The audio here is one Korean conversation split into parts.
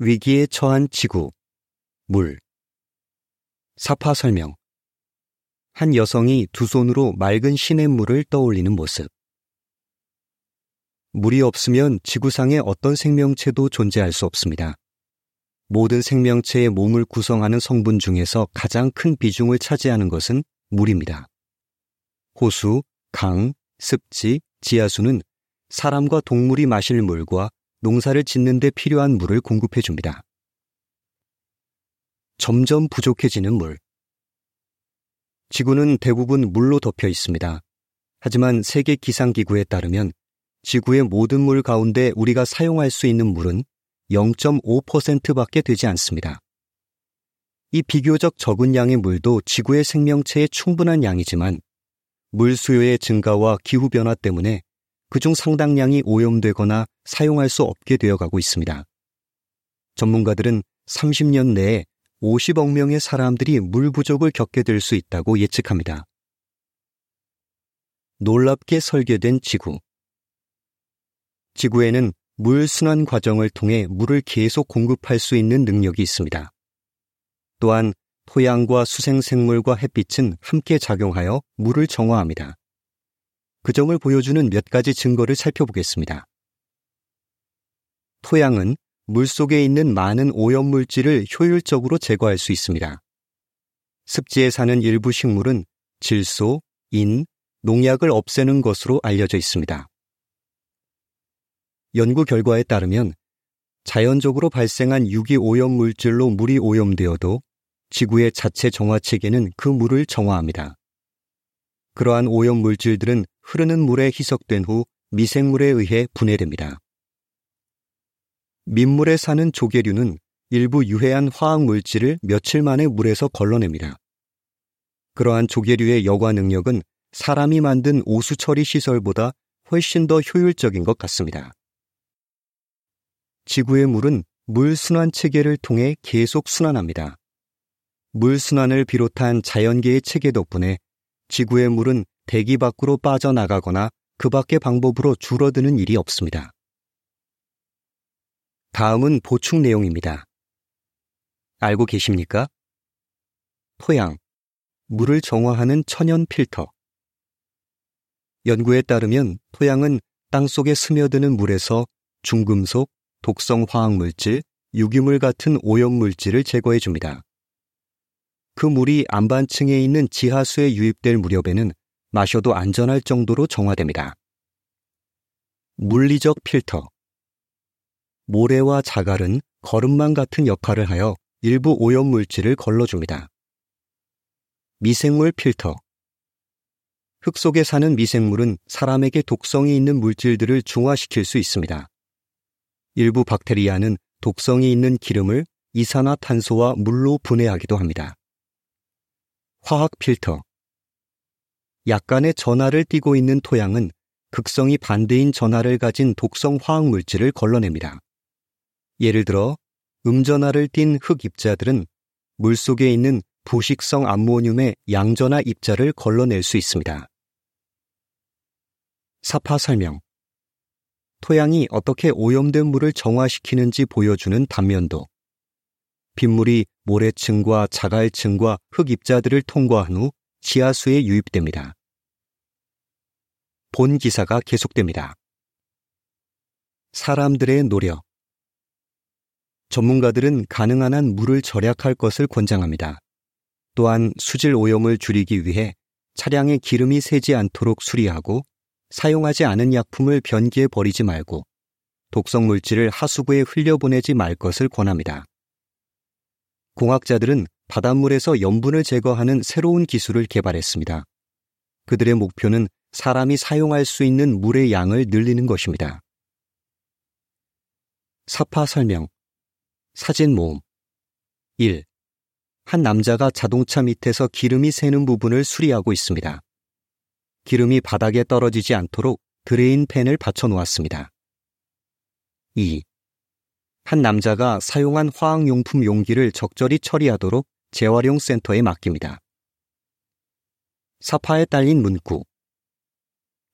위기에 처한 지구, 물. 사파 설명. 한 여성이 두 손으로 맑은 시냇물을 떠올리는 모습. 물이 없으면 지구상에 어떤 생명체도 존재할 수 없습니다. 모든 생명체의 몸을 구성하는 성분 중에서 가장 큰 비중을 차지하는 것은 물입니다. 호수, 강, 습지, 지하수는 사람과 동물이 마실 물과 농사를 짓는 데 필요한 물을 공급해 줍니다. 점점 부족해지는 물. 지구는 대부분 물로 덮여 있습니다. 하지만 세계 기상기구에 따르면 지구의 모든 물 가운데 우리가 사용할 수 있는 물은 0.5%밖에 되지 않습니다. 이 비교적 적은 양의 물도 지구의 생명체에 충분한 양이지만 물 수요의 증가와 기후변화 때문에 그중 상당량이 오염되거나 사용할 수 없게 되어가고 있습니다. 전문가들은 30년 내에 50억 명의 사람들이 물 부족을 겪게 될 수 있다고 예측합니다. 놀랍게 설계된 지구. 지구에는 물 순환 과정을 통해 물을 계속 공급할 수 있는 능력이 있습니다. 또한 토양과 수생 생물과 햇빛은 함께 작용하여 물을 정화합니다. 그 점을 보여주는 몇 가지 증거를 살펴보겠습니다. 토양은 물 속에 있는 많은 오염물질을 효율적으로 제거할 수 있습니다. 습지에 사는 일부 식물은 질소, 인, 농약을 없애는 것으로 알려져 있습니다. 연구 결과에 따르면 자연적으로 발생한 유기 오염 물질로 물이 오염되어도 지구의 자체 정화 체계는 그 물을 정화합니다. 그러한 오염 물질들은 흐르는 물에 희석된 후 미생물에 의해 분해됩니다. 민물에 사는 조개류는 일부 유해한 화학 물질을 며칠 만에 물에서 걸러냅니다. 그러한 조개류의 여과 능력은 사람이 만든 오수 처리 시설보다 훨씬 더 효율적인 것 같습니다. 지구의 물은 물 순환 체계를 통해 계속 순환합니다. 물 순환을 비롯한 자연계의 체계 덕분에 지구의 물은 대기 밖으로 빠져나가거나 그 밖의 방법으로 줄어드는 일이 없습니다. 다음은 보충 내용입니다. 알고 계십니까? 토양, 물을 정화하는 천연 필터. 연구에 따르면 토양은 땅 속에 스며드는 물에서 중금속, 독성 화학물질, 유기물 같은 오염물질을 제거해 줍니다. 그 물이 안반층에 있는 지하수에 유입될 무렵에는 마셔도 안전할 정도로 정화됩니다. 물리적 필터 모래와 자갈은 거름망 같은 역할을 하여 일부 오염 물질을 걸러줍니다. 미생물 필터 흙 속에 사는 미생물은 사람에게 독성이 있는 물질들을 중화시킬 수 있습니다. 일부 박테리아는 독성이 있는 기름을 이산화탄소와 물로 분해하기도 합니다. 화학 필터 약간의 전하를 띠고 있는 토양은 극성이 반대인 전하를 가진 독성 화학 물질을 걸러냅니다. 예를 들어 음전하를 띤흙 입자들은 물 속에 있는 부식성 암모늄의 양전하 입자를 걸러낼 수 있습니다. 사파 설명 토양이 어떻게 오염된 물을 정화시키는지 보여주는 단면도 빗물이 모래층과 자갈층과 흙입자들을 통과한 후 지하수에 유입됩니다. 본 기사가 계속됩니다. 사람들의 노력 전문가들은 가능한 한 물을 절약할 것을 권장합니다. 또한 수질 오염을 줄이기 위해 차량에 기름이 새지 않도록 수리하고 사용하지 않은 약품을 변기에 버리지 말고 독성 물질을 하수구에 흘려보내지 말 것을 권합니다. 공학자들은 바닷물에서 염분을 제거하는 새로운 기술을 개발했습니다. 그들의 목표는 사람이 사용할 수 있는 물의 양을 늘리는 것입니다. 삽화 설명 사진 모음 1. 한 남자가 자동차 밑에서 기름이 새는 부분을 수리하고 있습니다. 기름이 바닥에 떨어지지 않도록 drain pan을 받쳐 놓았습니다. 2. 한 남자가 사용한 화학용품 용기를 적절히 처리하도록 재활용 센터에 맡깁니다. 삽화에 딸린 문구.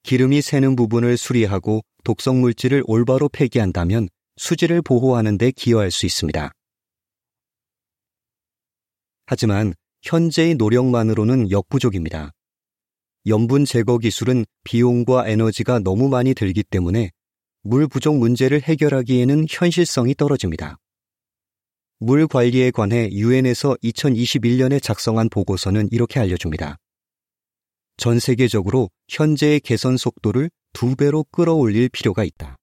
기름이 새는 부분을 수리하고 독성 물질을 올바로 폐기한다면 수질을 보호하는 데 기여할 수 있습니다. 하지만 현재의 노력만으로는 역부족입니다. 염분 제거 기술은 비용과 에너지가 너무 많이 들기 때문에 물 부족 문제를 해결하기에는 현실성이 떨어집니다. 물 관리에 관해 유엔에서 2021년에 작성한 보고서는 이렇게 알려줍니다. 전 세계적으로 현재의 개선 속도를 두 배로 끌어올릴 필요가 있다.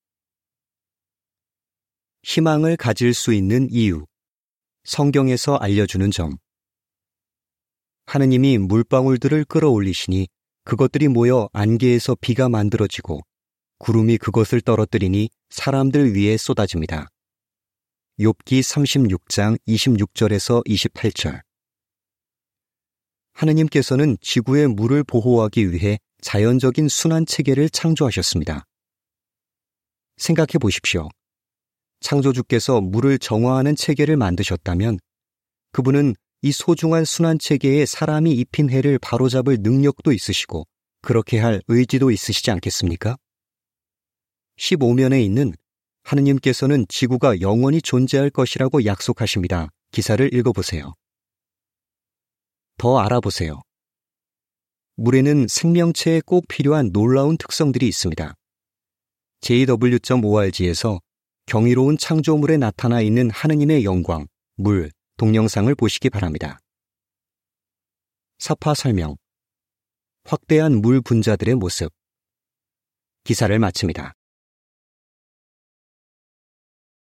희망을 가질 수 있는 이유. 성경에서 알려주는 점. 하느님이 물방울들을 끌어올리시니 그것들이 모여 안개에서 비가 만들어지고 구름이 그것을 떨어뜨리니 사람들 위에 쏟아집니다. 욥기 36장 26절에서 28절. 하느님께서는 지구의 물을 보호하기 위해 자연적인 순환 체계를 창조하셨습니다. 생각해 보십시오. 창조주께서 물을 정화하는 체계를 만드셨다면 그분은 이 소중한 순환 체계에 사람이 입힌 해를 바로잡을 능력도 있으시고 그렇게 할 의지도 있으시지 않겠습니까? 15면에 있는 하느님께서는 지구가 영원히 존재할 것이라고 약속하십니다. 기사를 읽어보세요. 더 알아보세요. 물에는 생명체에 꼭 필요한 놀라운 특성들이 있습니다. jw.org에서 경이로운 창조물에 나타나 있는 하느님의 영광, 물, 동영상을 보시기 바랍니다. 사파 설명. 확대한 물 분자들의 모습. 기사를 마칩니다.